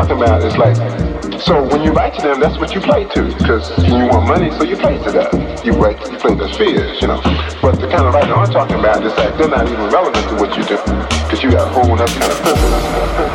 talking about is like, so when you write to them, that's what you play to, because you want money, so you play to that. You write, you play the fears, you know. But the kind of writing I'm talking about is like they're not even relevant to what you do, because you got a whole other kind of.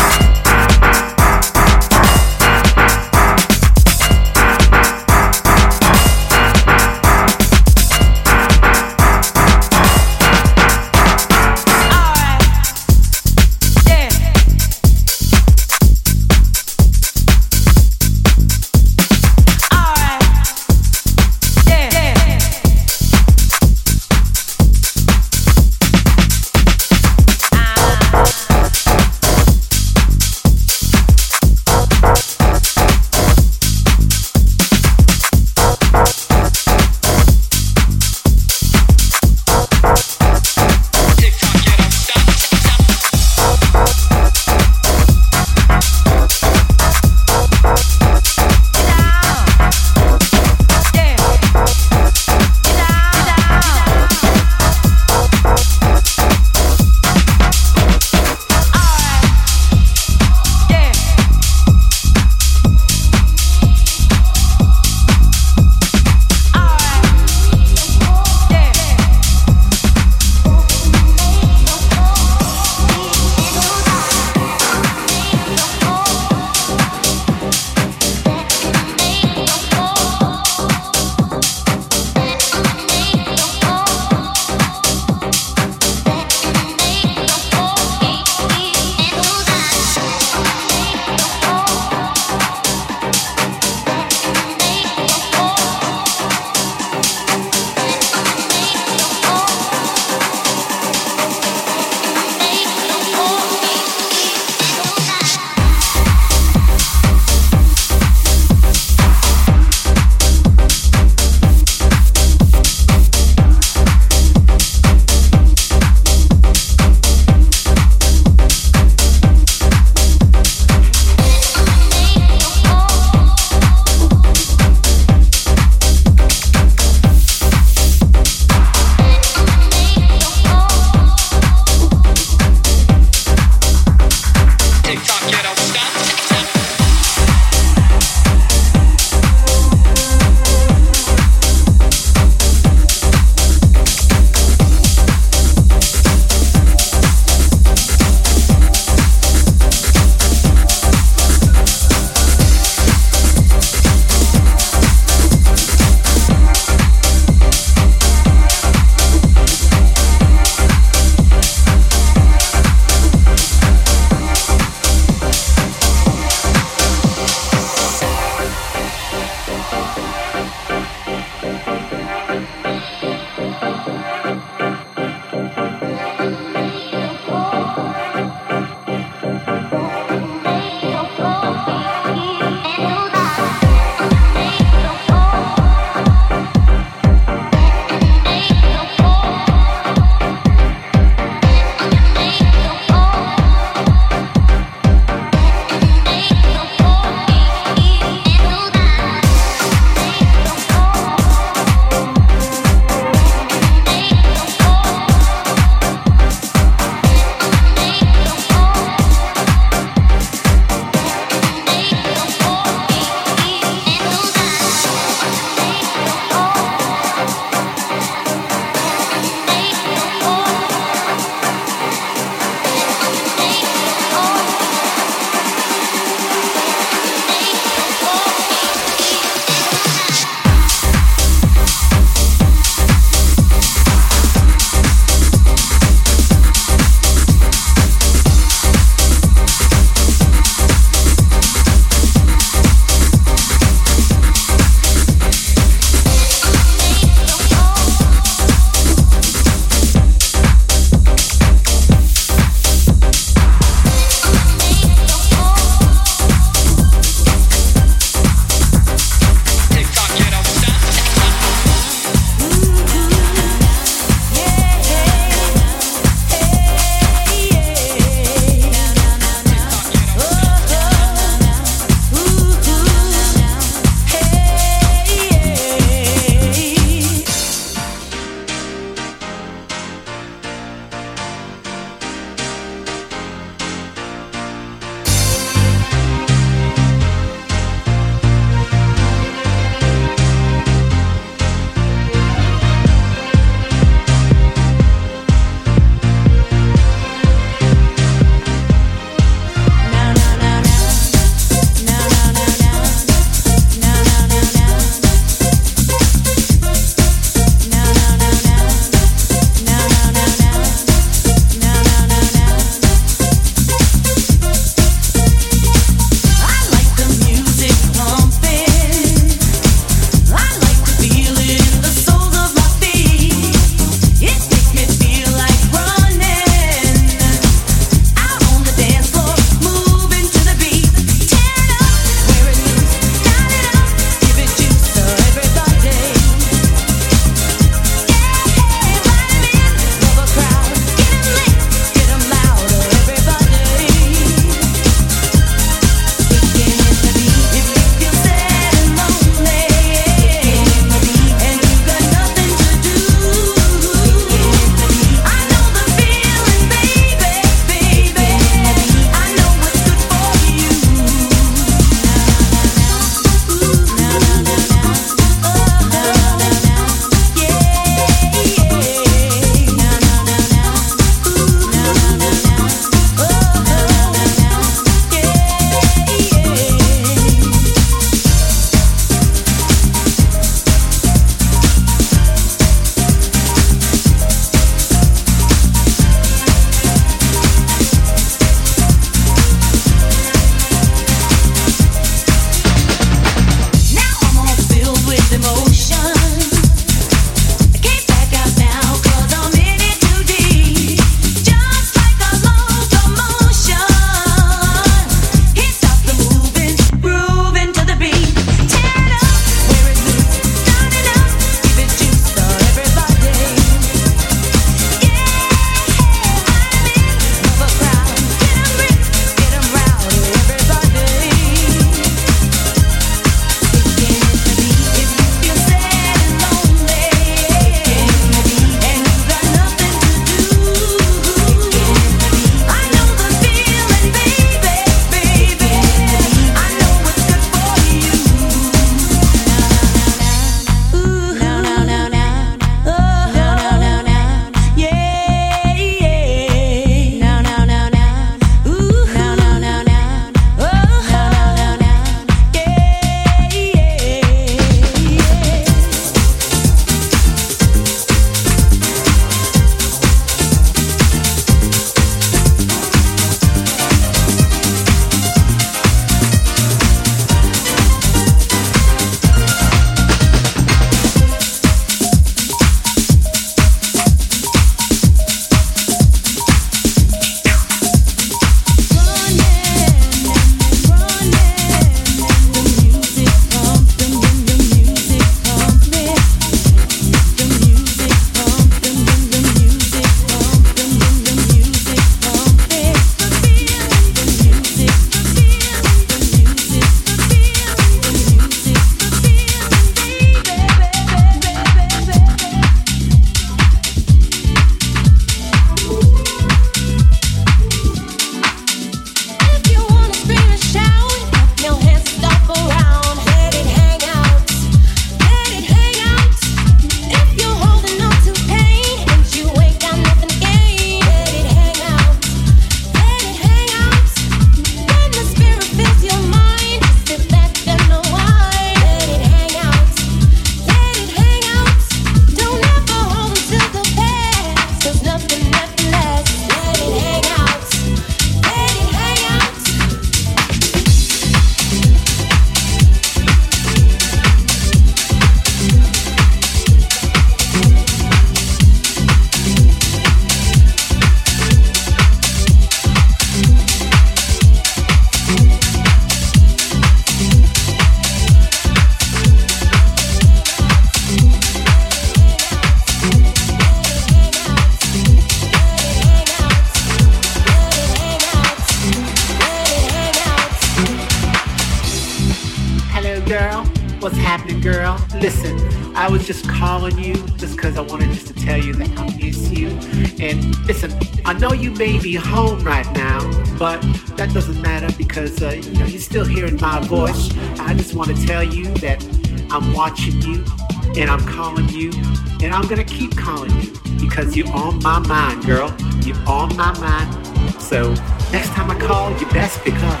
Cause you on my mind, girl. You on my mind. So next time I call, you best pick up.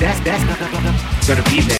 That's best. gonna be there.